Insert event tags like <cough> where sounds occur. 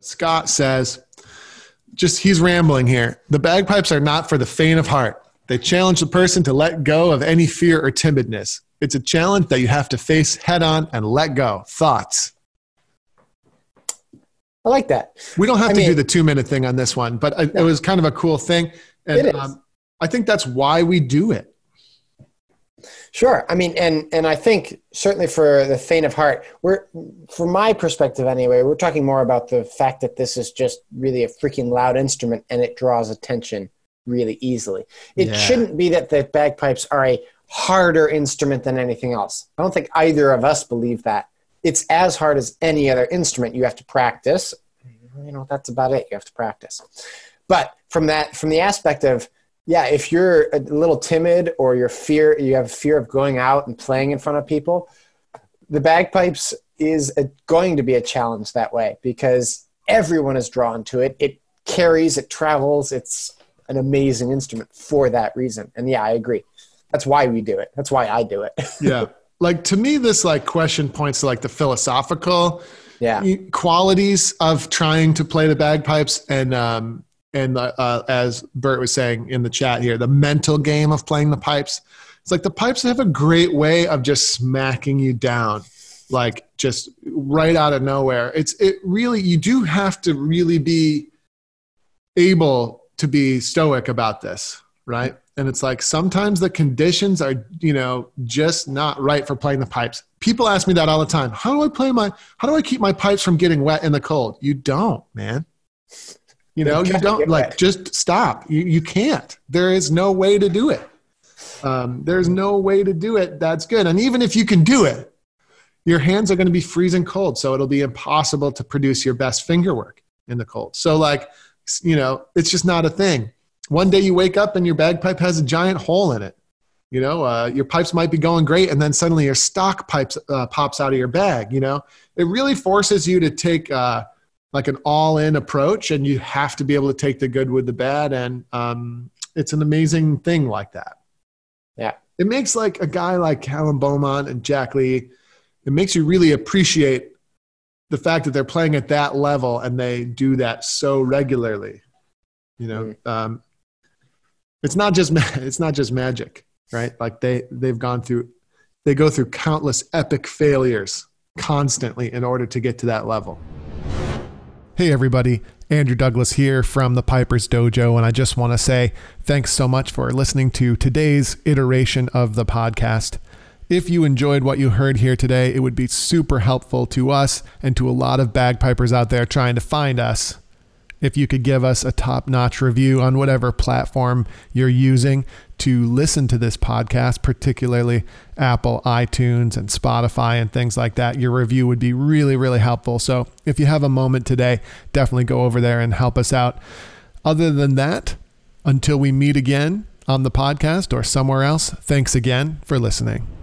Scott says, just he's rambling here. The bagpipes are not for the faint of heart. They challenge the person to let go of any fear or timidness. It's a challenge that you have to face head on and let go. Thoughts? I like that. We don't have I to mean, do the two minute thing on this one, but it was kind of a cool thing. And it is. Um, I think that's why we do it. Sure. I mean, and and I think certainly for the faint of heart, we're from my perspective anyway, we're talking more about the fact that this is just really a freaking loud instrument and it draws attention really easily. It yeah. shouldn't be that the bagpipes are a harder instrument than anything else. I don't think either of us believe that. It's as hard as any other instrument. You have to practice. You know, that's about it. You have to practice. But from that, from the aspect of yeah, if you're a little timid or you're fear, you have a fear of going out and playing in front of people, the bagpipes is a, going to be a challenge that way because everyone is drawn to it. It carries, it travels. It's an amazing instrument for that reason. And yeah, I agree. That's why we do it. That's why I do it. <laughs> yeah. Like to me, this like question points to like the philosophical yeah. qualities of trying to play the bagpipes and um, and uh, as Bert was saying in the chat here, the mental game of playing the pipes. It's like the pipes have a great way of just smacking you down, like just right out of nowhere. It's it really you do have to really be able to be stoic about this, right? And it's like sometimes the conditions are, you know, just not right for playing the pipes. People ask me that all the time. How do I play my how do I keep my pipes from getting wet in the cold? You don't, man. You know, <laughs> you don't like just stop. You you can't. There is no way to do it. Um, there's no way to do it. That's good. And even if you can do it, your hands are going to be freezing cold, so it'll be impossible to produce your best finger work in the cold. So like, you know, it's just not a thing. One day you wake up and your bagpipe has a giant hole in it. You know, uh, your pipes might be going great, and then suddenly your stock pipes uh, pops out of your bag. You know, it really forces you to take. Uh, like an all-in approach and you have to be able to take the good with the bad and um, it's an amazing thing like that. Yeah. It makes like a guy like Callum Beaumont and Jack Lee it makes you really appreciate the fact that they're playing at that level and they do that so regularly you know? Mm. um, it's not just <laughs> it's not just magic right? Like they they've gone through they go through countless epic failures constantly in order to get to that level Hey, everybody. Andrew Douglas here from the Piper's Dojo, and I just want to say thanks so much for listening to today's iteration of the podcast. If you enjoyed what you heard here today, it would be super helpful to us and to a lot of bagpipers out there trying to find us if you could give us a top notch review on whatever platform you're using to listen to this podcast, particularly Apple, iTunes, and Spotify, and things like that. Your review would be really, really helpful. So if you have a moment today, definitely go over there and help us out. Other than that, until we meet again on the podcast or somewhere else, thanks again for listening.